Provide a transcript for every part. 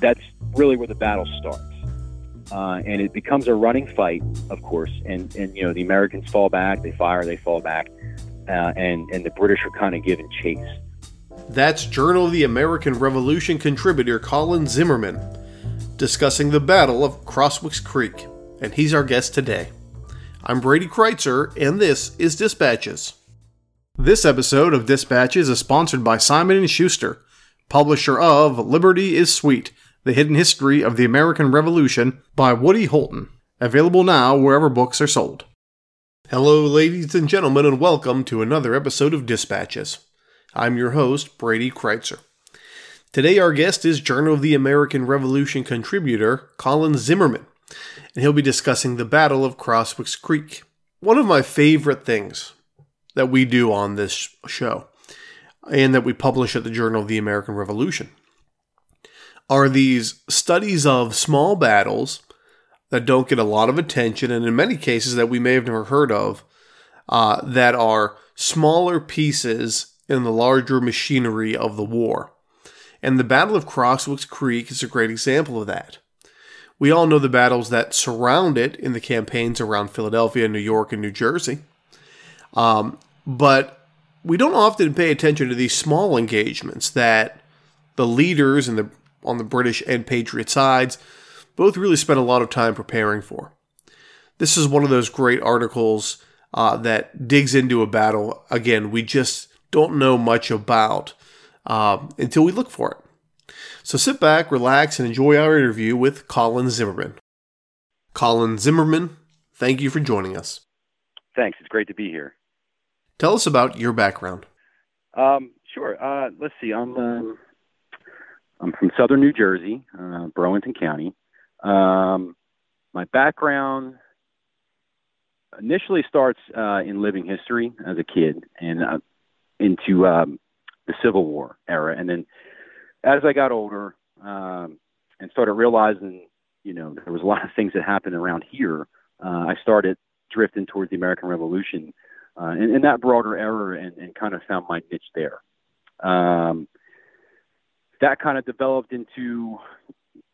that's really where the battle starts. Uh, and it becomes a running fight, of course. And, and you know the Americans fall back, they fire, they fall back, uh, and and the British are kind of given chase. That's Journal of the American Revolution contributor Colin Zimmerman discussing the Battle of Crosswicks Creek, and he's our guest today. I'm Brady Crytzer, and this is Dispatches. This episode of Dispatches is sponsored by Simon & Schuster, publisher of Liberty is Sweet, the Hidden History of the American Revolution by Woody Holton. Available now wherever books are sold. Hello, ladies and gentlemen, and welcome to another episode of Dispatches. I'm your host, Brady Crytzer. Today, our guest is Journal of the American Revolution contributor Colin Zimmerman, and he'll be discussing the Battle of Crosswicks Creek. One of my favorite things that we do on this show, and that we publish at the Journal of the American Revolution, are these studies of small battles that don't get a lot of attention, and in many cases that we may have never heard of, uh, that are smaller pieces in the larger machinery of the war. And the Battle of Crosswicks Creek is a great example of that. We all know the battles that surround it in the campaigns around Philadelphia, New York, and New Jersey. Um, but we don't often pay attention to these small engagements that the leaders and the on the British and Patriot sides both really spent a lot of time preparing for. This is one of those great articles uh, that digs into a battle, again, we just don't know much about uh, until we look for it. So sit back, relax, and enjoy our interview with Colin Zimmerman. Colin Zimmerman, thank you for joining us. Thanks. It's great to be here. Tell us about your background. Um, sure. Uh, let's see. I'm um, I'm from southern New Jersey, uh, Burlington County. Um, my background initially starts uh, in living history as a kid and uh, into um, the Civil War era. And then as I got older um, and started realizing, you know, there was a lot of things that happened around here, uh, I started drifting towards the American Revolution uh, in, in that broader era and, and kind of found my niche there. Um, that kind of developed into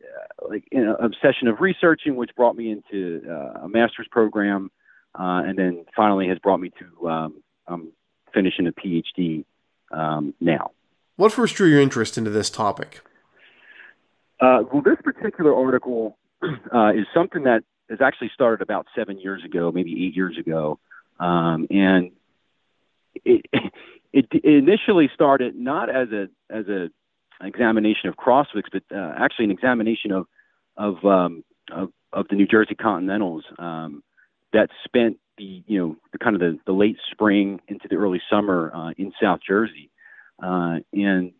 uh, like an obsession of researching, which brought me into uh, a master's program, uh, and then finally has brought me to um, I'm finishing a PhD um, now. What first drew your interest into this topic? Uh, well, this particular article uh, is something that has actually started about seven years ago, maybe eight years ago, um, and it, it initially started not as a as a examination of Crosswicks, but uh, actually an examination of of, um, of, of the New Jersey Continentals um, that spent the you know the kind of the, the late spring into the early summer uh, in South Jersey, uh, and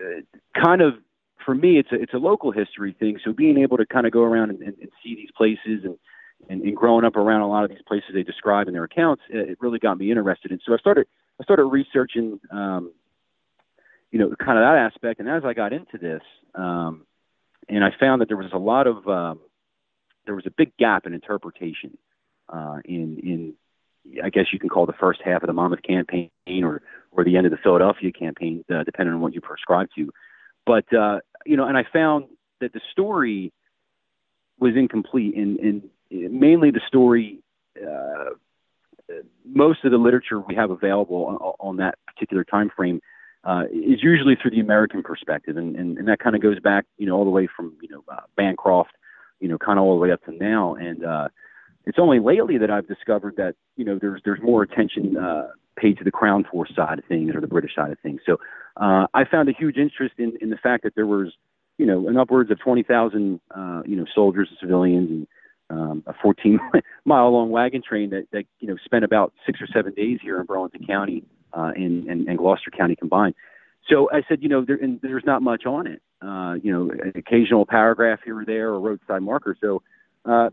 uh, kind of for me it's a it's a local history thing. So being able to kind of go around and, and, and see these places and, and and growing up around a lot of these places they describe in their accounts, it really got me interested. And so I started I started researching um, you know, kind of that aspect. And as I got into this, um, and I found that there was a lot of, um, there was a big gap in interpretation uh, in, in, I guess you can call the first half of the Monmouth campaign or, or the end of the Philadelphia campaign, uh, depending on what you prescribe to. But, uh, you know, and I found that the story was incomplete and, and mainly the story, uh, most of the literature we have available on, on that particular time frame uh, is usually through the American perspective, and, and, and that kind of goes back, you know, all the way from you know uh, Bancroft, you know, kind of all the way up to now. And uh, it's only lately that I've discovered that you know there's there's more attention uh, paid to the Crown Force side of things or the British side of things. So uh, I found a huge interest in in the fact that there was you know an upwards of twenty thousand uh, you know soldiers and civilians and um, a 14 mile long wagon train that, that you know spent about six or seven days here in Burlington County uh, and, Gloucester County combined. So I said, you know, there, and there's not much on it. uh, you know, an occasional paragraph here or there or roadside marker. So uh,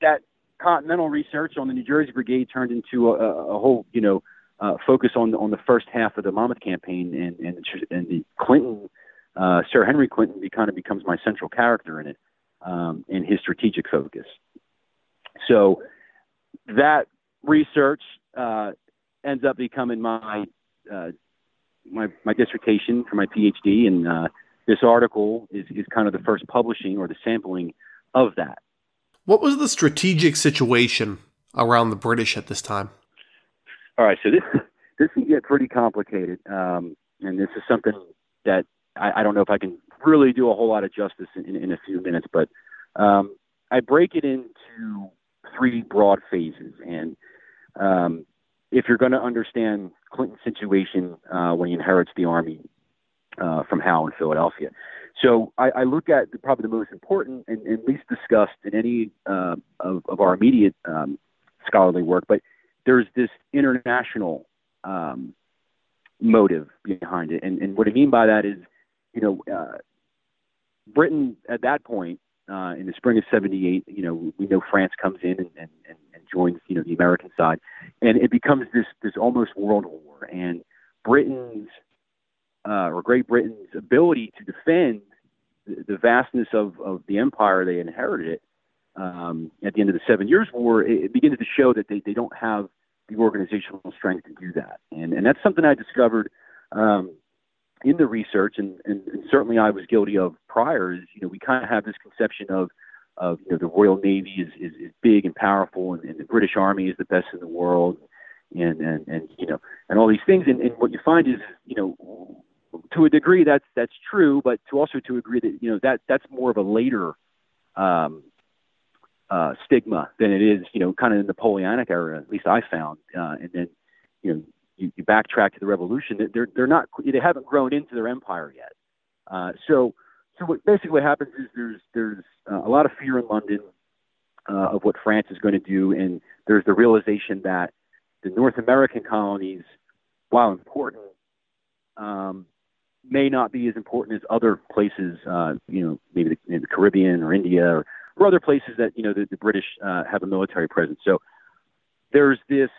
that continental research on the New Jersey Brigade turned into a, a whole, you know, uh, focus on on the first half of the Monmouth campaign, and and, and the Clinton, uh, Sir Henry Clinton, be, kind of becomes my central character in it, um, in his strategic focus. So that research uh, ends up becoming my uh, my my dissertation for my PhD, and uh, this article is is kind of the first publishing or the sampling of that. What was the strategic situation around the British at this time? All right, so this this can get pretty complicated, um, and this is something that I, I, don't know if I can really do a whole lot of justice in, in, in a few minutes, but um, I break it into three broad phases, and um, if you're going to understand Clinton's situation uh, when he inherits the army uh, from Howe in Philadelphia. So I, I look at the, probably the most important and, and least discussed in any uh, of, of, our immediate um, scholarly work, but there's this international um, motive behind it. And, and what I mean by that is, you know, uh, Britain at that point uh, in the spring of '78, you know, we know France comes in and, and, and, joins, you know, the American side, and it becomes this this almost world war. And Britain's uh, or Great Britain's ability to defend the, the vastness of, of the empire they inherited um, at the end of the Seven Years' War, it, it begins to show that they, they don't have the organizational strength to do that. And, and that's something I discovered um, in the research, and, and, and certainly I was guilty of prior. Is you know we kind of have this conception of of you know the Royal Navy is is, is big and powerful, and, and the British Army is the best in the world, and and and you know and all these things. And, and what you find is you know to a degree that's that's true, but to also to agree that you know that that's more of a later um, uh, stigma than it is, you know, kind of the Napoleonic era. At least I found, uh, and then you know you, you backtrack to the Revolution. They're they're not they haven't grown into their empire yet. Uh, so so what basically what happens is there's there's uh, a lot of fear in London uh, of what France is going to do, and there's the realization that the North American colonies, while important, um, may not be as important as other places, uh, you know, maybe the, in the Caribbean or India or, or other places that, you know, the, the British uh, have a military presence. So there's this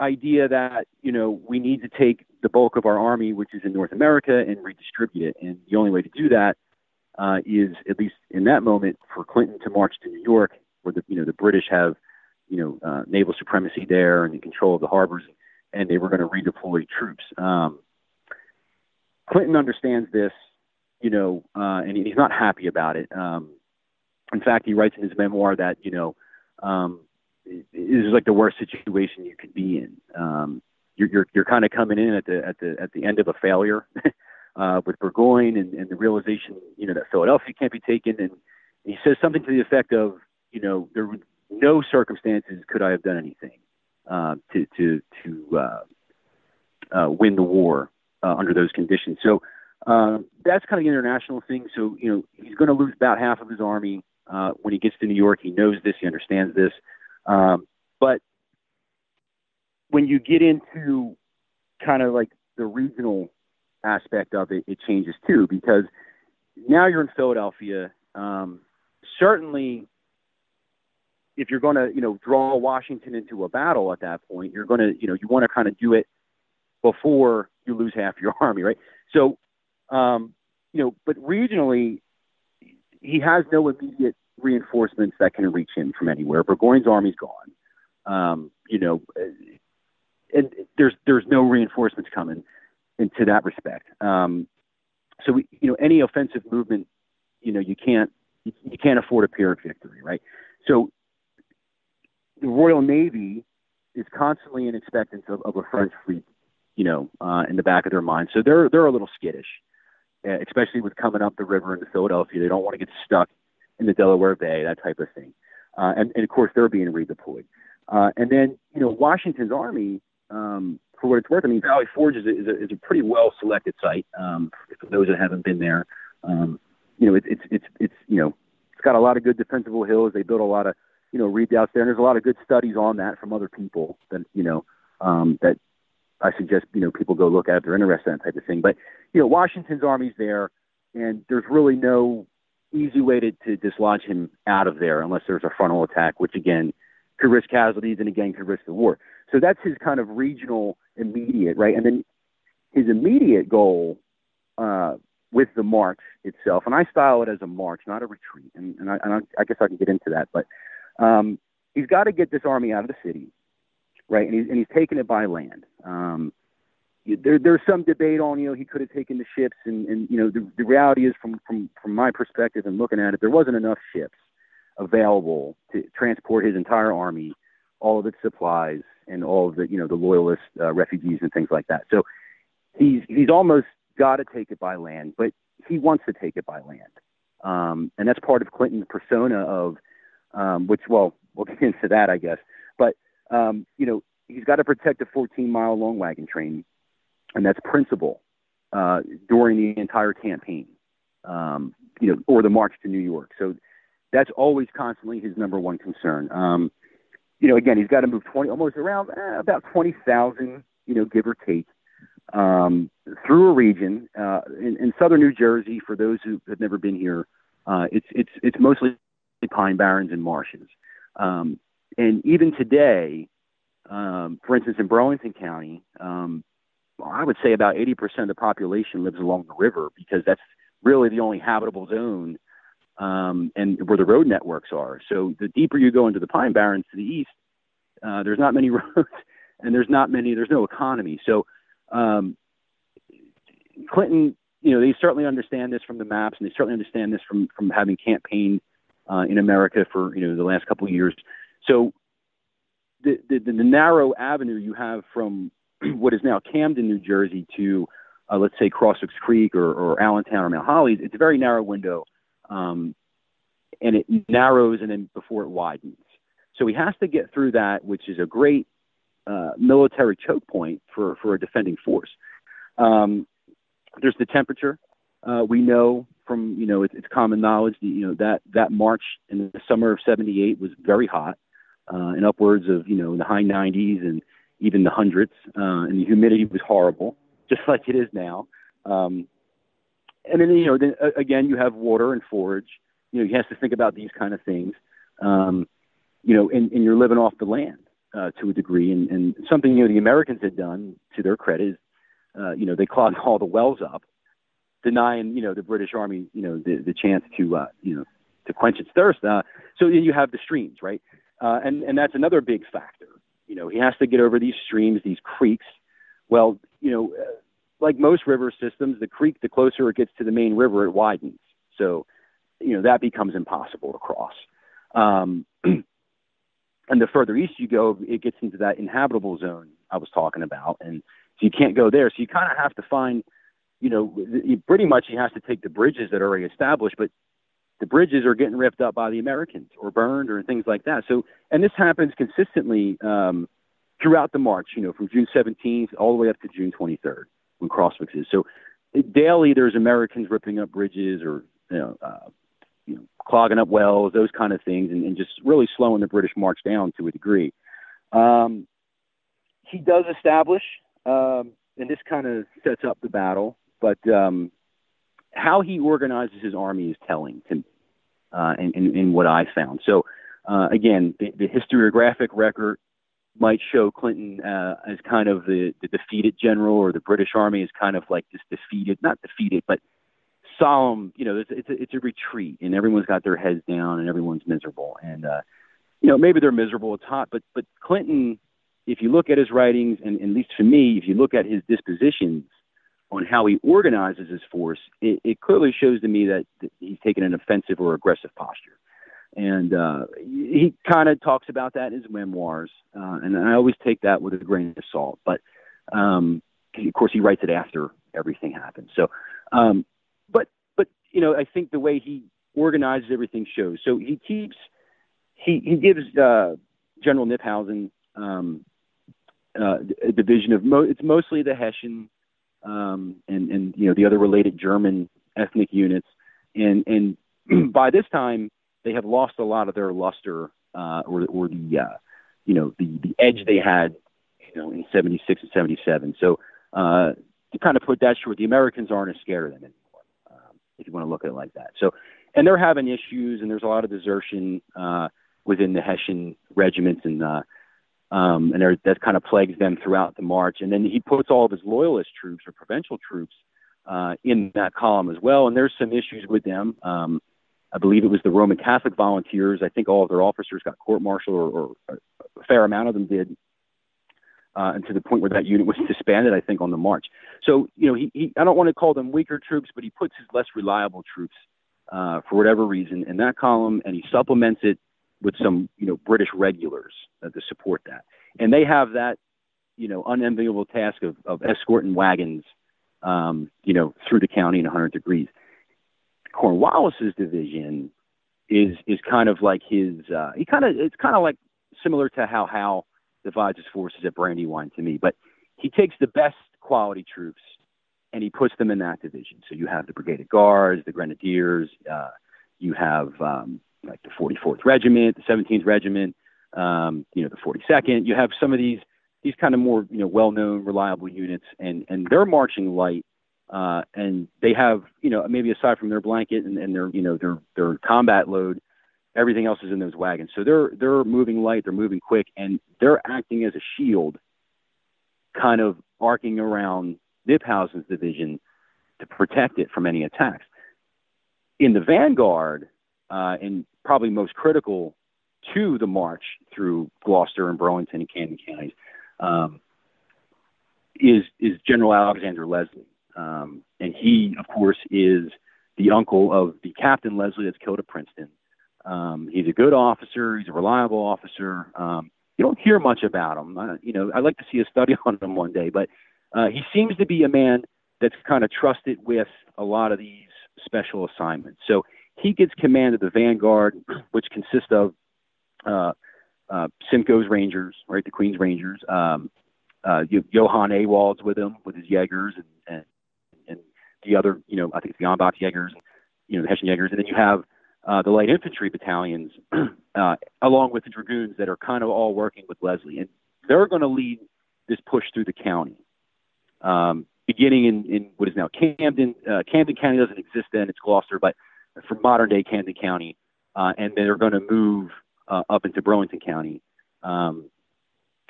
idea that, you know, we need to take the bulk of our army, which is in North America, and redistribute it. And the only way to do that uh, is, at least in that moment, for Clinton to march to New York, where the, you know, the British have, you know, uh, naval supremacy there and the control of the harbors, and they were going to redeploy troops. Um, Clinton understands this, you know, uh, and he's not happy about it. Um, in fact, he writes in his memoir that you know, um, is like the worst situation you could be in. Um, you're you're, you're kind of coming in at the at the at the end of a failure uh, with Burgoyne and, and the realization, you know, that Philadelphia can't be taken. And he says something to the effect of, you know, there would no circumstances could I have done anything uh, to to to uh, uh, win the war uh, under those conditions. So uh, that's kind of the international thing. So you know he's going to lose about half of his army uh, when he gets to New York. He knows this. He understands this. Um, but when you get into kind of like the regional aspect of it, it changes too because now you're in Philadelphia. Um, certainly, if you're going to, you know, draw Washington into a battle at that point, you're going to, you know, you want to kind of do it before you lose half your army, right? So, um, you know, but regionally, he has no immediate reinforcements that can reach him from anywhere. Burgoyne's army's gone. Um, you know, and there's there's no reinforcements coming into that respect. Um, so we, you know, any offensive movement, you know, you can't you, you can't afford a Pyrrhic victory, right? So the Royal Navy is constantly in expectance of, of a French fleet you know, uh, in the back of their mind. So they're they're a little skittish, uh, especially with coming up the river into Philadelphia. They don't want to get stuck in the Delaware Bay, that type of thing. Uh, and, and of course, they're being redeployed. Uh, and then, you know, Washington's army, um, for what it's worth, I mean, Valley Forge is a, is a, is a pretty well selected site. Um, for those that haven't been there, um, you know, it, it's it's it's you know, it's got a lot of good defensible hills. They built a lot of you know redoubts there, and there's a lot of good studies on that from other people that you know um, that I suggest you know people go look at if they're interested in that type of thing. But you know, Washington's army's there. and there's really no easy way to, to dislodge him out of there unless there's a frontal attack, which again could risk casualties and again could risk the war. So that's his kind of regional immediate, right? And then his immediate goal uh, with the march itself, and I style it as a march, not a retreat, and, and, I, and I, I guess I can get into that, but um, he's got to get this army out of the city, right? And he's, and he's taking it by land. Um, there, there's some debate on, you know, he could have taken the ships, and, and you know, the, the reality is, from, from from my perspective and looking at it, there wasn't enough ships available to transport his entire army, all of its supplies, and all of the, you know, the loyalist uh, refugees and things like that. So he's he's almost got to take it by land, but he wants to take it by land, um, and that's part of Clinton's persona of, um, which, well, we'll get into that, I guess, but um, you know, he's got to protect a 14 mile long wagon train and that's principal uh, during the entire campaign, um, you know, or the march to New York. So that's always constantly his number one concern. Um, you know, again, he's got to move 20, almost around eh, about 20,000, you know, give or take, um, through a region uh, in, in southern New Jersey. For those who have never been here, uh, it's it's it's mostly pine barrens and marshes. Um, and even today, um, for instance, in Burlington County, um, I would say about 80% of the population lives along the river because that's really the only habitable zone um, and where the road networks are. So the deeper you go into the Pine Barrens to the east, uh, there's not many roads and there's not many, there's no economy. So um, Clinton, you know, they certainly understand this from the maps and they certainly understand this from, from having campaigned uh, in America for, you know, the last couple of years. So the, the, the narrow avenue you have from what is now Camden, New Jersey, to uh, let's say Crosswicks Creek or, or Allentown or Mount Holly, it's a very narrow window, um, and it narrows and then before it widens. So he has to get through that, which is a great uh, military choke point for for a defending force. Um, there's the temperature. Uh, we know from you know it's, it's common knowledge that you know that that March in the summer of '78 was very hot, uh, and upwards of you know in the high 90s and even the hundreds, uh, and the humidity was horrible, just like it is now. Um, and then you know, then uh, again, you have water and forage. You know, he has to think about these kind of things. Um, you know, and, and you're living off the land uh, to a degree. And, and something you know the Americans had done, to their credit, is uh, you know they clogged all the wells up, denying you know the British Army you know the, the chance to uh, you know to quench its thirst. Uh, so you have the streams, right? Uh, and and that's another big factor. You know, he has to get over these streams, these creeks. Well, you know, uh, like most river systems, the creek, the closer it gets to the main river, it widens. So, you know, that becomes impossible to cross. Um, and the further east you go, it gets into that inhabitable zone I was talking about. And so you can't go there. So you kind of have to find, you know, pretty much he has to take the bridges that are already established, but the bridges are getting ripped up by the Americans or burned or things like that. So, and this happens consistently um, throughout the march, you know, from June 17th all the way up to June 23rd when Crosswicks is. So, daily there's Americans ripping up bridges or, you know, uh, you know clogging up wells, those kind of things, and, and just really slowing the British march down to a degree. Um, he does establish, um, and this kind of sets up the battle, but um, how he organizes his army is telling to me uh, in, in, in, what I found. So, uh, again, the, the, historiographic record might show Clinton uh, as kind of the, the, defeated general, or the British Army is kind of like this defeated, not defeated, but solemn. You know, it's, it's, a, it's a retreat, and everyone's got their heads down, and everyone's miserable. And uh, you know, maybe they're miserable. It's hot, but but Clinton, if you look at his writings, and, and at least for me, if you look at his dispositions on how he organizes his force, it, it clearly shows to me that, he's taken an offensive or aggressive posture. And uh, he kind of talks about that in his memoirs, uh, and I always take that with a grain of salt. But um, of course, he writes it after everything happens. So, um, but but you know, I think the way he organizes everything shows. So he keeps he he gives uh, General Knyphausen um, uh, a division of mo- it's mostly the Hessian um, and and you know the other related German ethnic units, and and by this time they have lost a lot of their luster uh, or or the uh, you know the the edge they had you know in '76 and '77. So uh, to kind of put that short, the Americans aren't as scared of them anymore. Um, if you want to look at it like that. So, and they're having issues, and there's a lot of desertion uh, within the Hessian regiments, and uh, um, and that kind of plagues them throughout the march. And then he puts all of his loyalist troops or provincial troops uh, in that column as well. And there's some issues with them. Um, I believe it was the Roman Catholic volunteers. I think all of their officers got court-martialed, or, or a fair amount of them did, uh, and to the point where that unit was disbanded. I think on the march. So you know, he, he I don't want to call them weaker troops, but he puts his less reliable troops uh, for whatever reason in that column, and he supplements it with some you know British regulars uh, to support that, and they have that you know unenviable task of, of escorting wagons um, you know through the county in 100 degrees. Cornwallis's division is is kind of like his uh, he kind of it's kind of like similar to how Howe divides his forces at Brandywine to me, but he takes the best quality troops and he puts them in that division. So you have the Brigade of Guards, the Grenadiers, uh, you have um, like the 44th Regiment, the 17th Regiment, um, you know, the 42nd. You have some of these these kind of more you know well-known, reliable units, and and they're marching light, uh, and they have you know maybe aside from their blanket and, and their you know their their combat load, everything else is in those wagons. So they're they're moving light, they're moving quick, and they're acting as a shield, kind of arcing around Knyphausen's division to protect it from any attacks. In the vanguard, uh, and probably most critical to the march through Gloucester and Burlington and Camden counties, um, is is General Alexander Leslie, um, and he, of course, is the uncle of the Captain Leslie that's killed at Princeton. Um, he's a good officer. He's a reliable officer. Um, you don't hear much about him. Uh, you know, I'd like to see a study on him one day, but uh, he seems to be a man that's kind of trusted with a lot of these special assignments. So he gets command of the vanguard, which consists of uh, uh, Simcoe's Rangers, right, the Queen's Rangers. Um, uh, you, Johann Ewald's with him with his Jaegers and, and and the other, you know, I think it's the Ansbach Jaegers, you know, the Hessian Jaegers, and then you have uh, the light infantry battalions uh, along with the dragoons that are kind of all working with Leslie, and they're going to lead this push through the county. Um, beginning in, in what is now Camden. Uh, Camden County doesn't exist then; it's Gloucester, but from modern day Camden County, uh, and they're going to move uh, up into Burlington County. Um,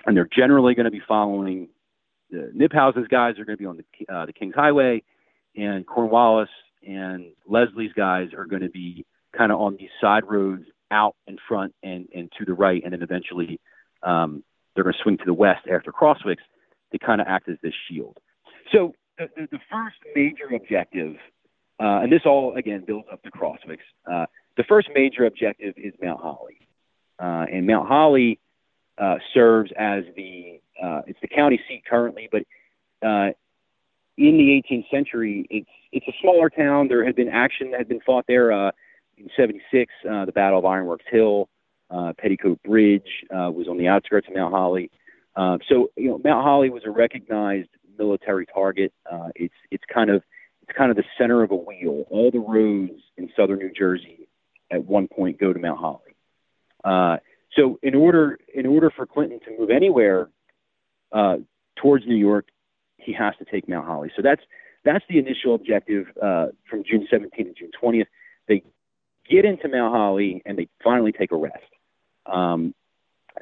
and they're generally going to be following the Knyphausen's guys are going to be on the, uh, the King's Highway, and Cornwallis and Leslie's guys are going to be kind of on these side roads out in front and, and to the right, and then eventually um, they're going to swing to the west after Crosswicks to kind of act as this shield. So the, the, the first major objective uh, and this all, again, builds up to Crosswicks. Uh, the first major objective is Mount Holly. Uh, and Mount Holly uh, serves as the, uh, it's the county seat currently, but uh, in the 18th century, it's, it's a smaller town. There had been action that had been fought there in 76, the Battle of Ironworks Hill. Petticoat Bridge was on the outskirts of Mount Holly. so, you know, Mount Holly was a recognized military target. it's, it's kind of it's kind of the center of a wheel. All the roads in southern New Jersey at one point go to Mount Holly. Uh, so in order in order for Clinton to move anywhere uh, towards New York, he has to take Mount Holly. So that's that's the initial objective uh, from June 17th to June 20th. They get into Mount Holly and they finally take a rest. Um,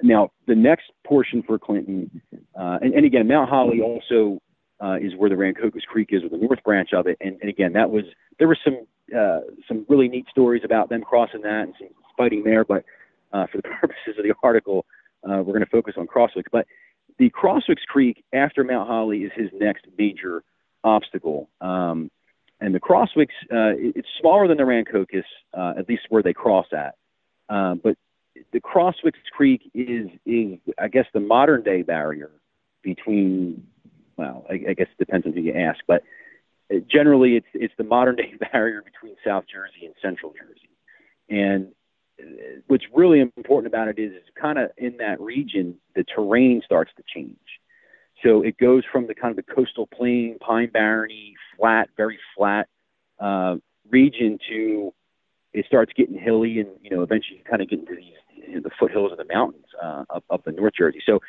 now the next portion for Clinton, uh, and, and again, Mount Holly also uh, is where the Rancocas Creek is, or the north branch of it. And, and again, that was there were some uh, some really neat stories about them crossing that and some fighting there. But uh, for the purposes of the article, uh, we're going to focus on Crosswicks. But the Crosswicks Creek after Mount Holly is his next major obstacle. Um, and the Crosswicks, uh, it's smaller than the Rancocas, uh, at least where they cross at. Uh, but the Crosswicks Creek is, is, I guess, the modern day barrier between well, I, I guess it depends on who you ask, but uh, generally it's it's the modern day barrier between South Jersey and Central Jersey. And uh, what's really important about it is, is kind of in that region, the terrain starts to change. So it goes from the kind of the coastal plain, pine barreny, flat, very flat uh, region to it starts getting hilly, and you know eventually you kind of get into these you know, the foothills of the mountains uh, up up in North Jersey. So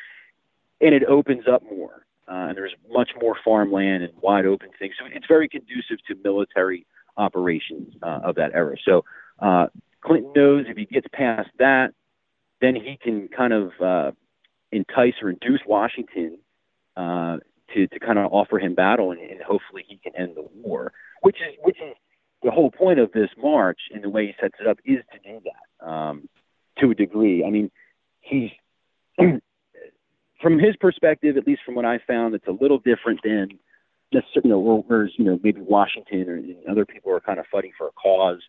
and it opens up more uh, and there's much more farmland and wide open things. So it's very conducive to military operations uh, of that era. So uh, Clinton knows if he gets past that, then he can kind of uh, entice or induce Washington uh, to to kind of offer him battle, and, and hopefully he can end the war. Which is which is the whole point of this march, and the way he sets it up is to do that um, to a degree. I mean, he's from his perspective, at least from what I found, it's a little different than necessarily, you know, whereas, you know, maybe Washington or other people are kind of fighting for a cause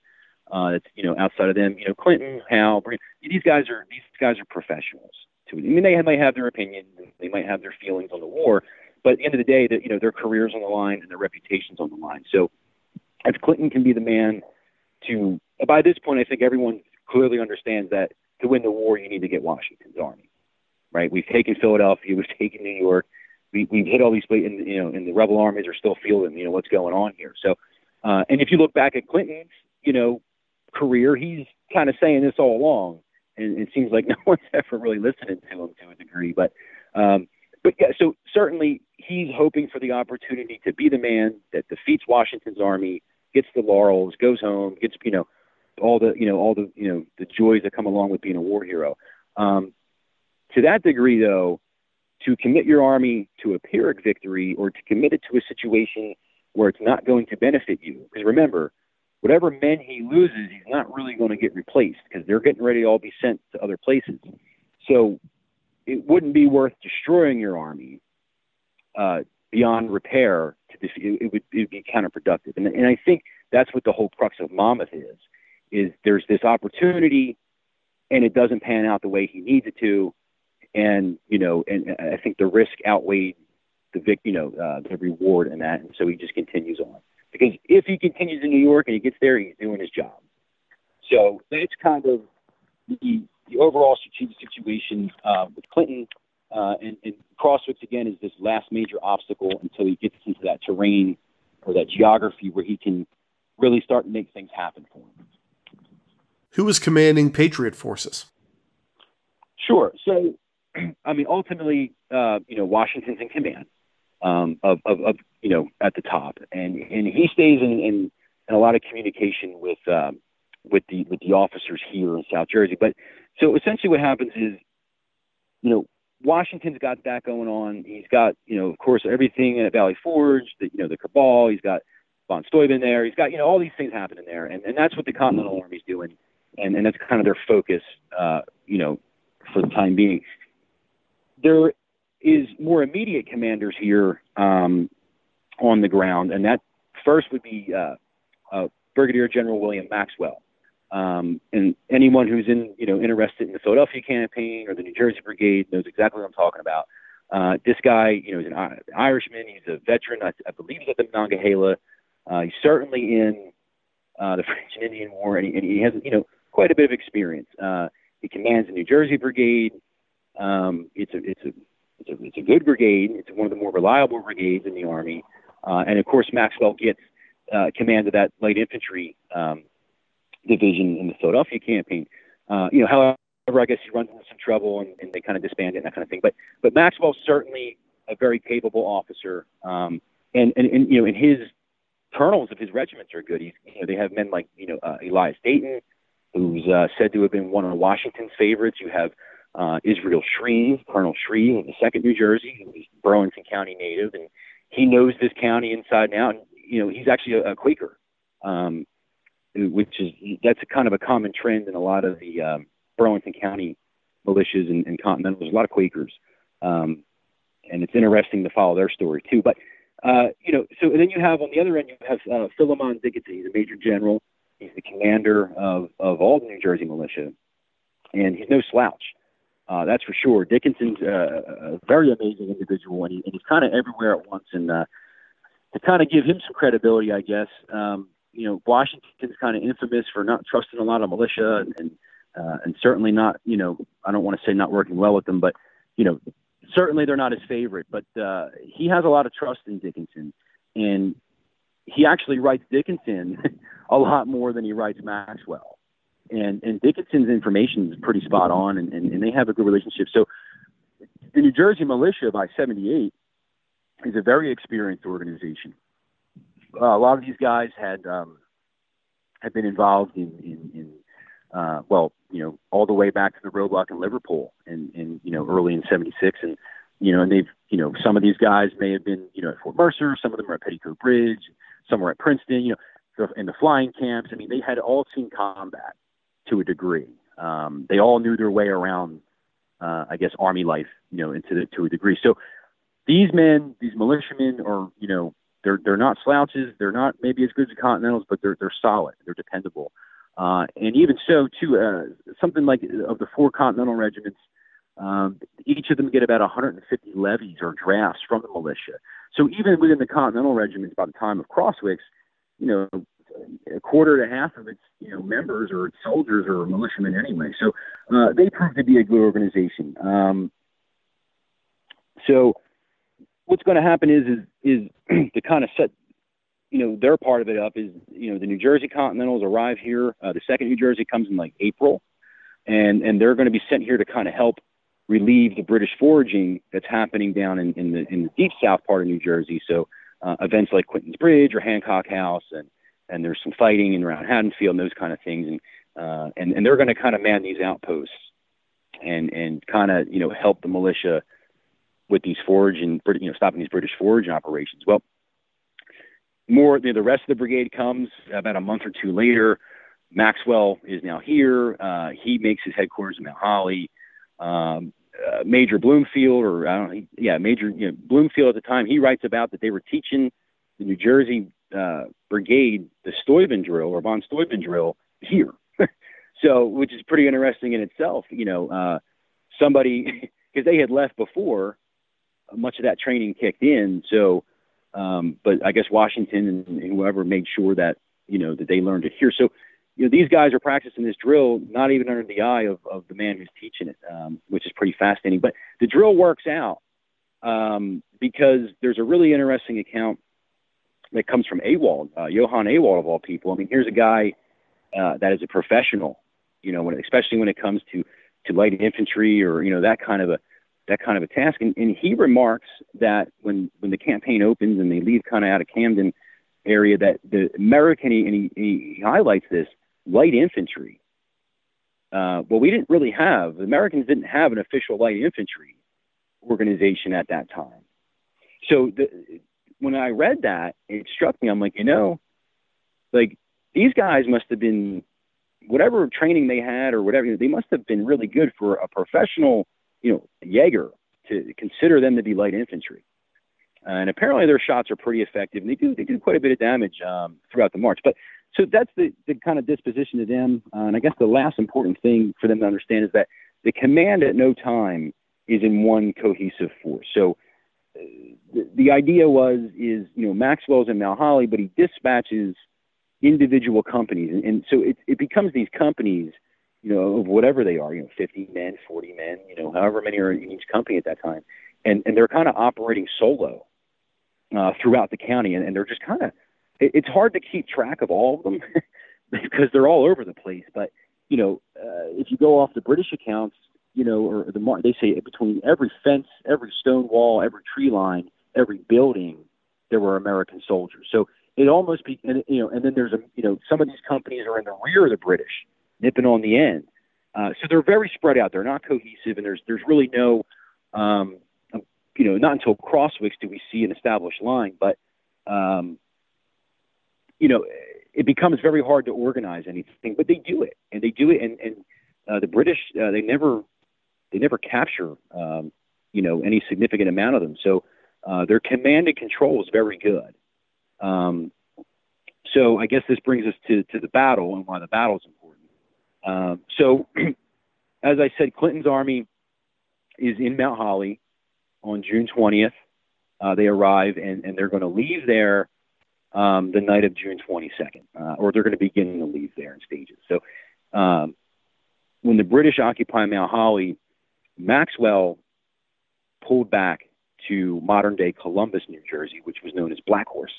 uh, that's, you know, outside of them. You know, Clinton, Howe, these guys are these guys are professionals. To, I mean, they might have their opinions, they might have their feelings on the war, but at the end of the day, that you know, their careers on the line and their reputations on the line. So, if Clinton can be the man to, by this point, I think everyone clearly understands that to win the war, you need to get Washington's army right? We've taken Philadelphia, we've taken New York, we, we've hit all these places, and you know, and the rebel armies are still feeling, you know, what's going on here. So, uh, and if you look back at Clinton's, you know, career, he's kind of saying this all along, and it seems like no one's ever really listening to him to a degree. But, um, but yeah, so certainly he's hoping for the opportunity to be the man that defeats Washington's army, gets the laurels, goes home, gets you know all the you know all the you know the joys that come along with being a war hero. Um, to that degree, though, to commit your army to a Pyrrhic victory or to commit it to a situation where it's not going to benefit you. Because remember, whatever men he loses, he's not really going to get replaced because they're getting ready to all be sent to other places. So it wouldn't be worth destroying your army uh, beyond repair. To def- it, would, it would be counterproductive. And, and I think that's what the whole crux of Monmouth is, is there's this opportunity and it doesn't pan out the way he needs it to and you know, and I think the risk outweighed the vic, you know, uh, the reward in that, and so he just continues on. Because if he continues in New York and he gets there, he's doing his job. So that's kind of the the overall strategic situation uh, with Clinton. Uh, and, and Crosswicks again is this last major obstacle until he gets into that terrain or that geography where he can really start to make things happen for him. Who was commanding Patriot forces? Sure. So I mean, ultimately, uh, you know, Washington's in command um, of, of, of, you know, at the top, and and he stays in, in, in a lot of communication with um, with the with the officers here in South Jersey. But so essentially, what happens is, you know, Washington's got that going on. He's got, you know, of course, everything at Valley Forge, the, you know, the cabal. He's got von Steuben there. He's got, you know, all these things happening there, and and that's what the Continental Army's doing, and and that's kind of their focus, uh, you know, for the time being there is more immediate commanders here um, on the ground, and that first would be uh, uh, Brigadier General William Maxwell. Um, and anyone who's in, you know, interested in the Philadelphia campaign or the New Jersey Brigade knows exactly what I'm talking about. Uh, this guy, you know, he's an Irishman. He's a veteran. I, I believe he's at the Monongahela. Uh, he's certainly in uh, the French and Indian War, and he, and he has, you know, quite a bit of experience. Uh, he commands the New Jersey Brigade. Um, it's a it's a it's a it's a good brigade. It's one of the more reliable brigades in the army, uh, and of course Maxwell gets uh, command of that light infantry um, division in the Philadelphia campaign. Uh, you know, however, I guess he runs into some trouble and, and they kind of disband it and that kind of thing. But but Maxwell's certainly a very capable officer, um, and, and and you know, and his colonels of his regiments are good. He's you know they have men like you know uh, Elias Dayton, who's uh, said to have been one of Washington's favorites. You have uh, Israel Shreve, Colonel Shreve of the Second New Jersey, who's Burlington County native, and he knows this county inside and out. And, you know, he's actually a, a Quaker, um, which is that's a kind of a common trend in a lot of the um, Burlington County militias and, and Continental. There's a lot of Quakers, um, and it's interesting to follow their story too. But uh, you know, so and then you have on the other end you have uh, Philemon. He's a major general. He's the commander of of all the New Jersey militia, and he's no slouch. Uh, that's for sure. Dickinson's uh, a very amazing individual, and, he, and he's kind of everywhere at once. And uh, to kind of give him some credibility, I guess, um, you know, Washington's kind of infamous for not trusting a lot of militia, and and, uh, and certainly not, you know, I don't want to say not working well with them, but you know, certainly they're not his favorite. But uh, he has a lot of trust in Dickinson, and he actually writes Dickinson a lot more than he writes Maxwell and and Dickinson's information is pretty spot on, and, and, and they have a good relationship. So the New Jersey militia by '78 is a very experienced organization. Uh, a lot of these guys had um, have been involved in, in, in uh, well, you know, all the way back to the roadblock in Liverpool and, and, you know, early in 76. And, you know, and they've, you know, some of these guys may have been, you know, at Fort Mercer, some of them are at Petticoat Bridge, some were at Princeton, you know, in the flying camps. I mean, they had all seen combat to a degree. Um, they all knew their way around, uh, I guess, army life, you know, into the, to a degree. So these men, these militiamen, are, you know, they're they're not slouches. They're not maybe as good as Continentals, but they're they're solid. They're dependable. Uh, and even so, too, uh, something like of the four Continental regiments, um, each of them get about 150 levies or drafts from the militia. So even within the Continental regiments, by the time of Crosswicks, you know, a quarter to half of its you know members or soldiers or militiamen anyway. So uh, they proved to be a good organization. Um, so what's going to happen is is is to kind of set you know their part of it up is you know the New Jersey Continentals arrive here. Uh, the second New Jersey comes in like April, and and they're going to be sent here to kind of help relieve the British foraging that's happening down in, in the in the deep south part of New Jersey. So uh, events like Quinton's Bridge or Hancock House, and and there's some fighting in around Haddonfield and those kind of things, and uh, and and they're going to kind of man these outposts and and kind of you know help the militia with these foraging, you know, stopping these British foraging operations. Well, more you know, the rest of the brigade comes about a month or two later. Maxwell is now here. Uh, he makes his headquarters in Mount Holly. Um, uh, Major Bloomfield, or I don't know, yeah, Major you know, Bloomfield at the time, he writes about that they were teaching the New Jersey uh, brigade the Steuben drill or von Steuben drill here. so, which is pretty interesting in itself. You know, uh, somebody because they had left before, much of that training kicked in. So, um, but I guess Washington and, whoever made sure that you know that they learned it here. So, you know, these guys are practicing this drill not even under the eye of, of the man who's teaching it, um, which is pretty fascinating. But the drill works out um, because there's a really interesting account that comes from Ewald, uh, Johann Ewald of all people. I mean, here's a guy uh, that is a professional, you know, when, especially when it comes to to light infantry or you know that kind of a that kind of a task. And, and he remarks that when when the campaign opens and they leave kind of out of Camden area, that the American and he, he highlights this light infantry. Uh, well, we didn't really have the Americans didn't have an official light infantry organization at that time. So the, when I read that, it struck me. I'm like, you know, like these guys must have been whatever training they had or whatever. They must have been really good for a professional you know, Jaeger to consider them to be light infantry. And apparently their shots are pretty effective, and they do they do quite a bit of damage um, throughout the march. But so that's the, the kind of disposition of them. Uh, and I guess the last important thing for them to understand is that the command at no time is in one cohesive force. So the, the idea was is you know Maxwell's in Holly, but he dispatches individual companies, and, and so it, it becomes these companies you know, of whatever they are, you know, 50 men, 40 men, you know, however many are in each company at that time. And, and they're kind of operating solo uh, throughout the county. And, and they're just kind of, it, it's hard to keep track of all of them because they're all over the place. But, you know, uh, if you go off the British accounts, you know, or the, they say between every fence, every stone wall, every tree line, every building, there were American soldiers. So it almost be, and, you know, and then there's a, you know, some of these companies are in the rear of the British nipping on the end. Uh, so they're very spread out. They're not cohesive, and there's there's really no, um, you know, not until Crosswicks do we see an established line. But um, you know, it becomes very hard to organize anything. But they do it, and they do it, and and uh, the British uh, they never they never capture um, you know any significant amount of them. So uh, their command and control is very good. Um, so I guess this brings us to, to the battle and why the battle is important. Um, so, as I said, Clinton's army is in Mount Holly on June 20th. Uh, they arrive and, and they're going to leave there um, the night of June 22nd, uh, or they're going to begin to leave there in stages. So, um, when the British occupy Mount Holly, Maxwell pulled back to modern day Columbus, New Jersey, which was known as Black Horse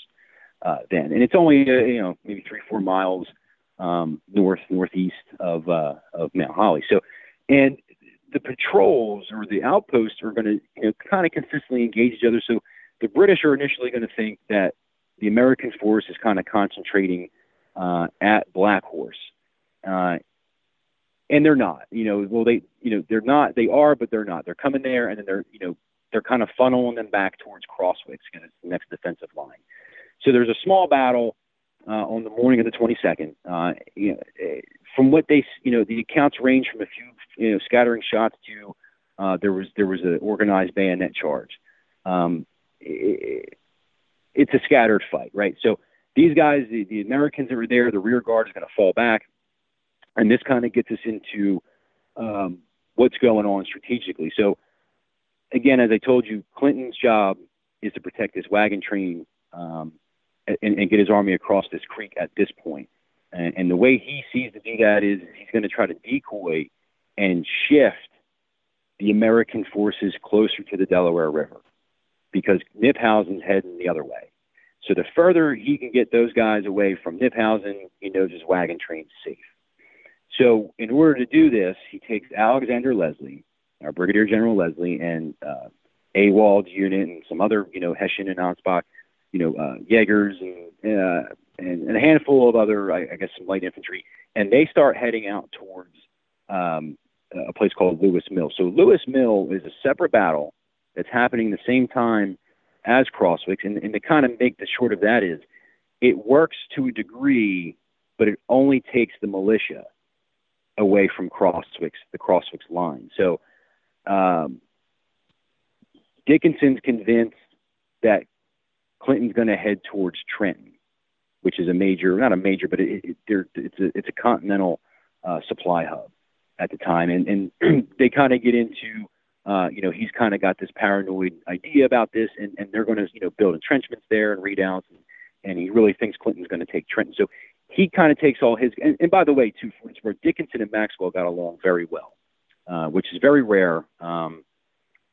uh, then. And it's only, uh, you know, maybe three, four miles um, north northeast of uh, of Mount Holly. So, and the patrols or the outposts are going to you know, kind of consistently engage each other. So the British are initially going to think that the American force is kind of concentrating uh, at Black Horse. Uh, and they're not, you know, well, they, you know, they're not, they are, but they're not. They're coming there and then they're, you know, they're kind of funneling them back towards Crosswicks, kind of the next defensive line. So there's a small battle uh, on the morning of the 22nd. Uh, you know, eh, from what they, you know, the accounts range from a few, you know, scattering shots to uh, there was there was an organized bayonet charge. Um, it, it's a scattered fight, right? So these guys, the, the Americans that were there, the rear guard is going to fall back, and this kind of gets us into um, what's going on strategically. So again, as I told you, Clinton's job is to protect his wagon train um, and, and, get his army across this creek at this point. And, and the way he sees to do that is he's going to try to decoy and shift the American forces closer to the Delaware River because Knyphausen's heading the other way. So the further he can get those guys away from Kniphausen, he knows his wagon train's safe. So in order to do this, he takes Alexander Leslie, our Brigadier General Leslie, and uh, Ewald's unit and some other, you know, Hessian and Ansbach, you know, uh, Jaegers and, uh, and, and a handful of other, I, I guess, some light infantry, and they start heading out towards um, a place called Lewis Mill. So Lewis Mill is a separate battle that's happening the same time as Crosswicks, and, and to kind of make the short of that is, it works to a degree, but it only takes the militia away from Crosswicks, the Crosswicks line. So um, Dickinson's convinced that Clinton's going to head towards Trenton, which is a major, not a major, but it, it, it's a it's a continental uh, supply hub at the time, and and they kind of get into, uh, you know, he's kind of got this paranoid idea about this, and and they're going to you know build entrenchments there and redoubts, and, and he really thinks Clinton's going to take Trenton. So he kind of takes all his, and, and by the way, too, for where Dickinson and Maxwell got along very well, uh, which is very rare. Um,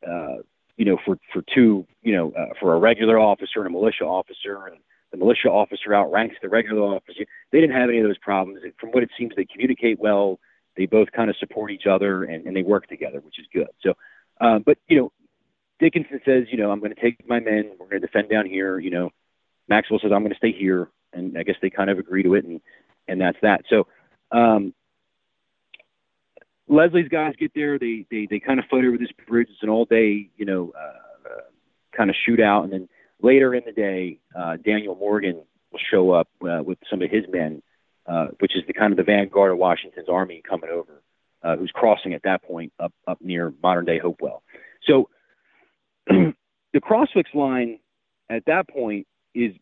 uh, you know, for for two, you know, uh, for a regular officer and a militia officer, and the militia officer outranks the regular officer. They didn't have any of those problems. From what it seems, they communicate well. They both kind of support each other and, and they work together, which is good. So, um, but you know, Dickinson says, you know, I'm going to take my men. We're going to defend down here. You know, Maxwell says I'm going to stay here, and I guess they kind of agree to it, and and that's that. So, um, Leslie's guys get there. They they they kind of fight over this bridge. It's an all day, you know, uh, uh, kind of shootout. And then later in the day, uh, Daniel Morgan will show up uh, with some of his men, uh, which is the kind of the vanguard of Washington's army coming over, uh, who's crossing at that point up up near modern day Hopewell. So the Crosswicks line at that point is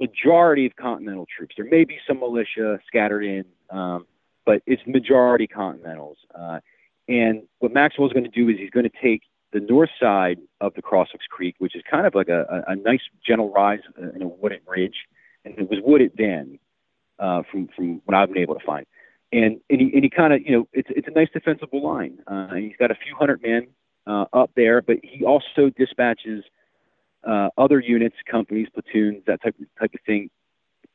majority of Continental troops. There may be some militia scattered in. Um, but it's majority Continentals. Uh, and what Maxwell is going to do is he's going to take the north side of the Crosswicks Creek, which is kind of like a, a, a nice gentle rise in a wooded ridge, and it was wooded then, uh, from from what I've been able to find. And and he, and he kind of you know it's it's a nice defensible line. Uh, he's got a few hundred men uh, up there, but he also dispatches uh, other units, companies, platoons, that type of, type of thing,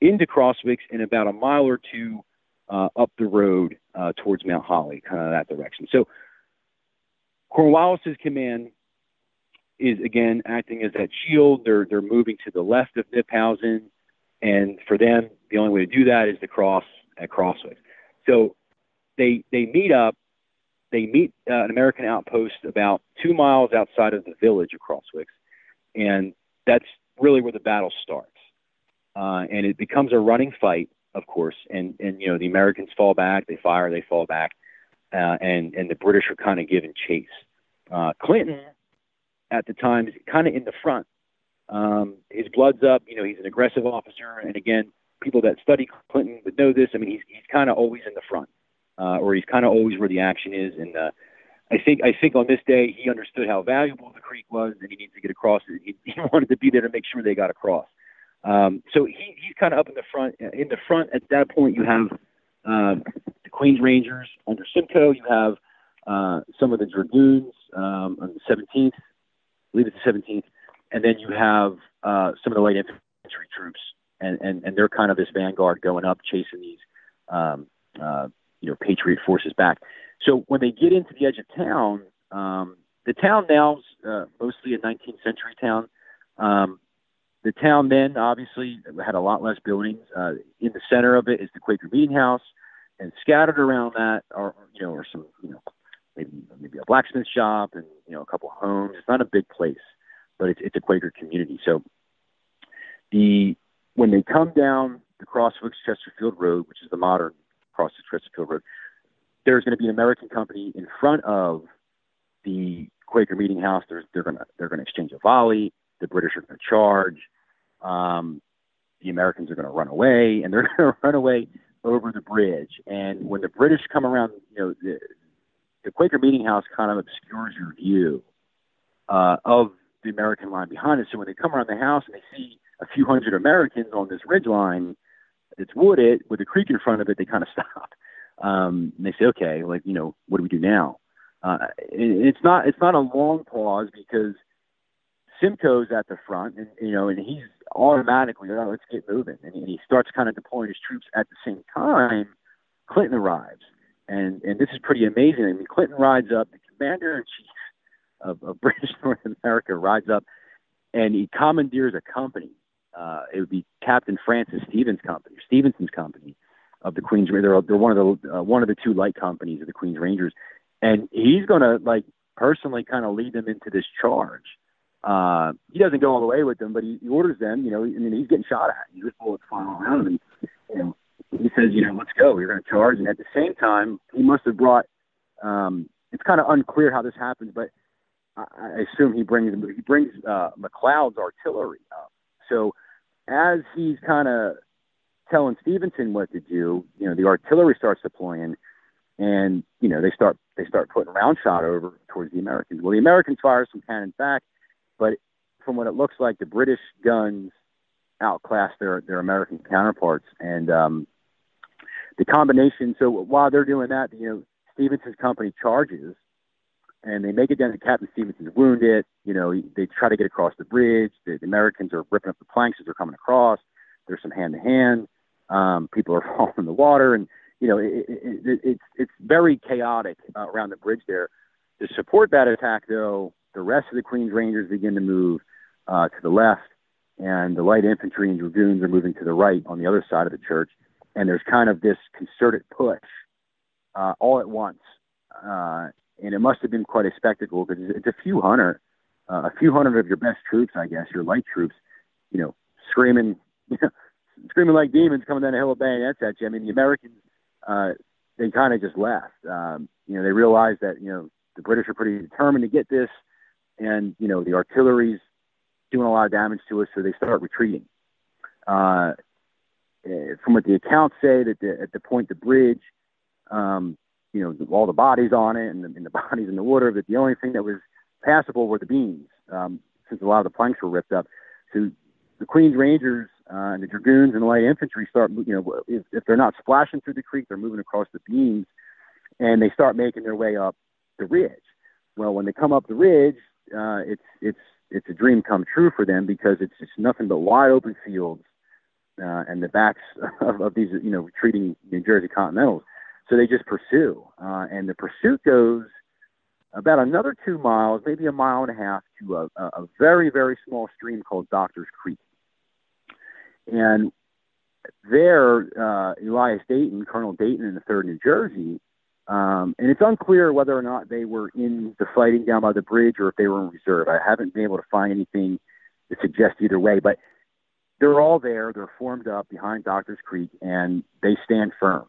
into Crosswicks in about a mile or two uh, up the road uh, towards Mount Holly, kind of that direction. So Cornwallis's command is again acting as that shield. They're they're moving to the left of Knyphausen, and for them, the only way to do that is to cross at Crosswicks. So they they meet up. They meet uh, an American outpost about two miles outside of the village of Crosswicks, and that's really where the battle starts. Uh, and it becomes a running fight of course, and and you know the Americans fall back, they fire, they fall back, uh, and and the British are kind of giving chase. Uh, Clinton, at the time, is kind of in the front. Um, his blood's up. You know, he's an aggressive officer, and again, people that study Clinton would know this. I mean, he's he's kind of always in the front, uh, or he's kind of always where the action is. And uh, I think I think on this day he understood how valuable the creek was, and he needs to get across. He, he wanted to be there to make sure they got across. Um, so he, he's kind of up in the front. In the front, at that point, you have uh, the Queens Rangers under Simcoe. You have uh, some of the Dragoons um, on the 17th. I believe it's the 17th. And then you have uh, some of the light infantry troops, and, and, and they're kind of this vanguard going up, chasing these, um, uh, you know, Patriot forces back. So when they get into the edge of town, um, the town now is uh, mostly a 19th century town. Um, the town then obviously had a lot less buildings. Uh, in the center of it is the Quaker Meeting House, and scattered around that are you know are some you know maybe maybe a blacksmith shop and you know a couple homes. It's not a big place, but it's it's a Quaker community. So the when they come down the Crosswicks Chesterfield Road, which is the modern Crosswicks Chesterfield Road, there's going to be an American company in front of the Quaker Meeting House. They're, they're going to they're going to exchange a volley. The British are going to charge. Um, the Americans are going to run away, and they're going to run away over the bridge. And when the British come around, you know, the, the Quaker Meeting House kind of obscures your view uh, of the American line behind it. So when they come around the house and they see a few hundred Americans on this ridge line that's wooded with a creek in front of it, they kind of stop. Um, and they say, okay, like, you know, what do we do now? Uh, it's not, it's not a long pause because Simcoe's at the front and, you know, and he's automatically, oh, let's get moving. And he starts kind of deploying his troops at the same time. Clinton arrives. And, and this is pretty amazing. I mean, Clinton rides up, the commander in chief of, of British North America rides up and he commandeers a company. Uh, it would be Captain Francis Stevens' company, Stevenson's company of the Queen's. They're, they're one of the uh, one of the two light companies of the Queen's Rangers, and he's going to like personally kind of lead them into this charge. Uh, he doesn't go all the way with them, but he, he orders them. You know, I mean, he's getting shot at. He's bullets flying all around him. And, you know, he says, you know, let's go. We're going to charge. And at the same time, he must have brought. Um, it's kind of unclear how this happens, but I, I assume he brings he brings uh, McLeod's artillery up. So as he's kind of telling Stevenson what to do, you know, the artillery starts deploying, and you know they start they start putting round shot over towards the Americans. Well, the Americans fire some cannons back, but from what it looks like, the British guns outclass their their American counterparts, and um, the combination. So while they're doing that, you know, Stevenson's company charges and they make it down to Captain Stevenson's wounded. You know, they try to get across the bridge. The, the Americans are ripping up the planks as they're coming across. There's some hand to hand. People are falling in the water, and you know, it, it, it, it's it's very chaotic uh, around the bridge there. To support that attack, though, the rest of the Queen's Rangers begin to move uh, to the left, and the light infantry and dragoons are moving to the right on the other side of the church. And there's kind of this concerted push uh, all at once. Uh, and it must have been quite a spectacle because it's a few hundred, uh, a few hundred of your best troops, I guess, your light troops, you know, screaming, screaming like demons coming down a hill of bayonets at you. I mean, the Americans, uh, they kind of just left. Um, you know, they realized that you know the British are pretty determined to get this, and you know the artillery's doing a lot of damage to us, so they start retreating. Uh, eh, from what the accounts say, that the, at the point the bridge, um, you know, all the bodies on it and the, and the bodies in the water, but the only thing that was passable were the beams, um, since a lot of the planks were ripped up. So the Queen's Rangers uh, and the Dragoons and the light infantry start, you know, if, if they're not splashing through the creek, they're moving across the beams, and they start making their way up the ridge. Well, when they come up the ridge, uh, it's it's it's a dream come true for them because it's just nothing but wide open fields uh, and the backs of, of these, you know, retreating New Jersey Continentals. So they just pursue, uh, and the pursuit goes about another two miles, maybe a mile and a half, to a, a very, very small stream called Doctor's Creek. And there, uh, Elias Dayton, Colonel Dayton in the 3rd New Jersey, um, and it's unclear whether or not they were in the fighting down by the bridge or if they were in reserve. I haven't been able to find anything to suggest either way, but they're all there. They're formed up behind Doctor's Creek, and they stand firm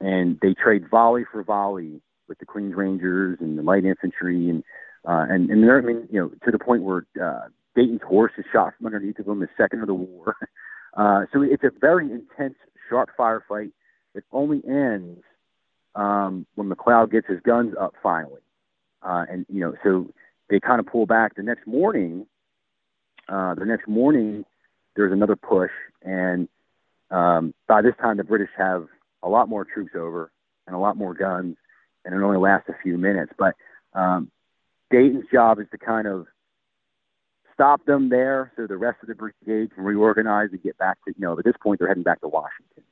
and they trade volley for volley with the Queens Rangers and the light infantry, and uh, and and they're, I mean, you know, to the point where uh, Dayton's horse is shot from underneath of him the second of the war. Uh, so it's a very intense, sharp firefight that only ends um, when McLeod gets his guns up finally, uh, and you know, so they kind of pull back. The next morning, uh, the next morning, there's another push, and um, by this time the British have a lot more troops over and a lot more guns, and it only lasts a few minutes. But um, Dayton's job is to kind of stop them there so the rest of the brigade can reorganize and get back to, you know, at this point they're heading back to Washington.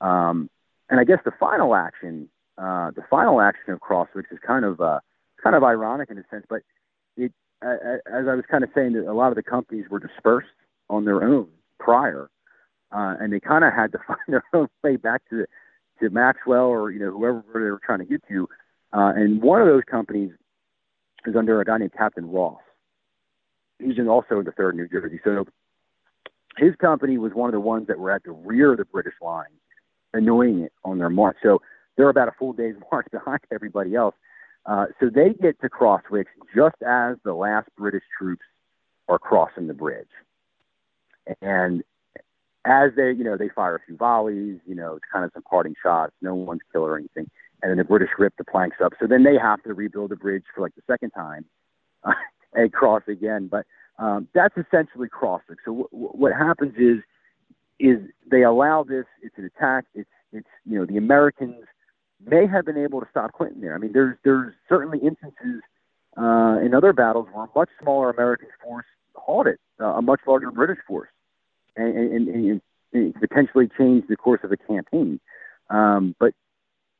Um, and I guess the final action, uh, the final action of Crosswicks is kind of, uh, kind of ironic in a sense, but it, uh, as I was kind of saying, that a lot of the companies were dispersed on their own prior, uh, and they kind of had to find their own way back to to Maxwell or you know whoever they were trying to get to. Uh, and one of those companies is under a guy named Captain Ross. He's in also in the third New Jersey. So his company was one of the ones that were at the rear of the British line, annoying it on their march. So they're about a full day's march behind everybody else. Uh, so they get to Crosswicks just as the last British troops are crossing the bridge. And as they, you know, they fire a few volleys, you know, it's kind of some parting shots. No one's killed or anything. And then the British rip the planks up. So then they have to rebuild the bridge for like the second time uh, and cross again. But um, that's essentially Crosswicks. So w- w- what happens is, is they allow this. It's an attack. It's, it's, you know, the Americans may have been able to stop Clinton there. I mean, there's there's certainly instances uh, in other battles where a much smaller American force halted uh, a much larger British force and, and, and, and potentially change the course of a campaign. Um, but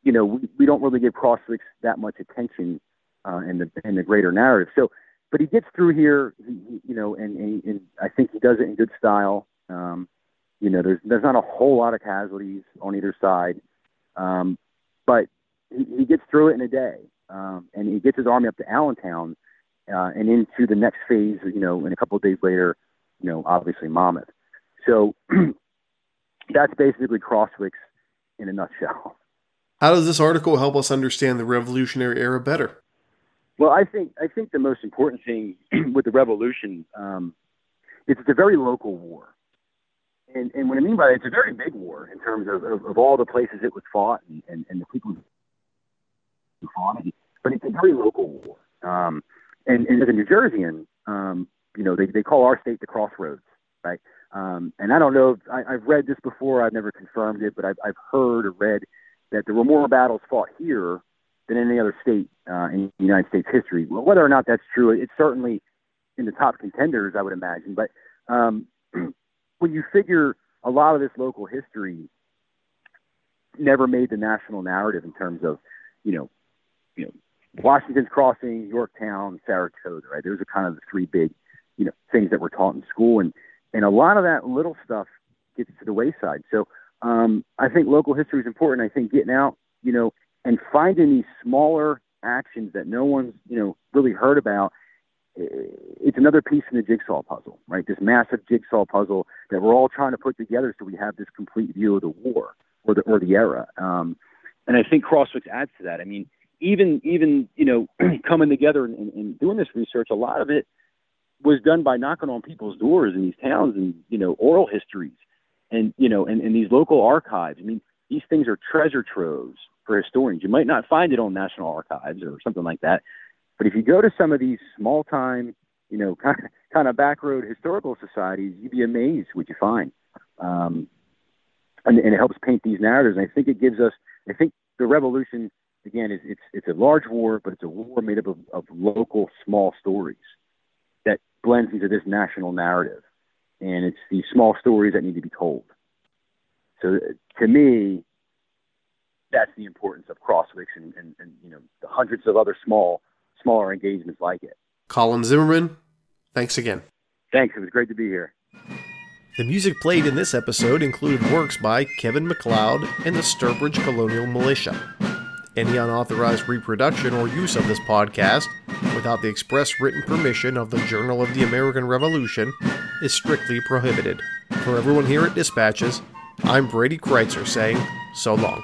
you know, we, we don't really give Crosswicks that much attention uh, in the in the greater narrative. So, but he gets through here, he, you know, and, and, and I think he does it in good style. Um, you know, there's there's not a whole lot of casualties on either side. Um, but he, he gets through it in a day, um, and he gets his army up to Allentown uh, and into the next phase. You know, and a couple of days later, you know, obviously Monmouth. So that's basically Crosswicks in a nutshell. How does this article help us understand the Revolutionary Era better? Well, I think I think the most important thing with the Revolution um, is it's a very local war and, and what I mean by that, it's a very big war in terms of, of, of all the places it was fought and, and, and the people who fought it. But it's a very local war. Um, and, and as a New Jerseyan, um, you know, they, they call our state the crossroads, right? Um, and I don't know, if, I, I've read this before, I've never confirmed it, but I've, I've heard or read that there were more battles fought here than any other state uh, in United States history. Well, whether or not that's true, it's certainly in the top contenders, I would imagine. But um, when you figure a lot of this local history never made the national narrative in terms of, you know, you know, Washington's Crossing, Yorktown, Saratoga, right? Those are kind of the three big, you know, things that were taught in school, and and a lot of that little stuff gets to the wayside. So um, I think local history is important. I think getting out, you know, and finding these smaller actions that no one's, you know, really heard about it's another piece in the jigsaw puzzle, right? This massive jigsaw puzzle that we're all trying to put together so we have this complete view of the war or the or the era. Um, and I think Crosswicks adds to that. I mean, even even you know coming together and, and doing this research, a lot of it was done by knocking on people's doors in these towns and you know oral histories and you know and, and these local archives. I mean, these things are treasure troves for historians. You might not find it on National Archives or something like that, but if you go to some of these small time, you know, kind of, kind of backroad historical societies, you'd be amazed what you find. Um, and, and it helps paint these narratives. And I think it gives us, I think the revolution, again, is it's, it's a large war, but it's a war made up of, of local small stories that blends into this national narrative. And it's these small stories that need to be told. So to me, that's the importance of Crosswicks and, and, and you know the hundreds of other small smaller engagements like it. Colin Zimmerman, thanks again. Thanks. It was great to be here. The music played in this episode included works by Kevin MacLeod and the Sturbridge Colonial Militia. Any unauthorized reproduction or use of this podcast, without the express written permission of the Journal of the American Revolution, is strictly prohibited. For everyone here at Dispatches, I'm Brady Crytzer saying so long.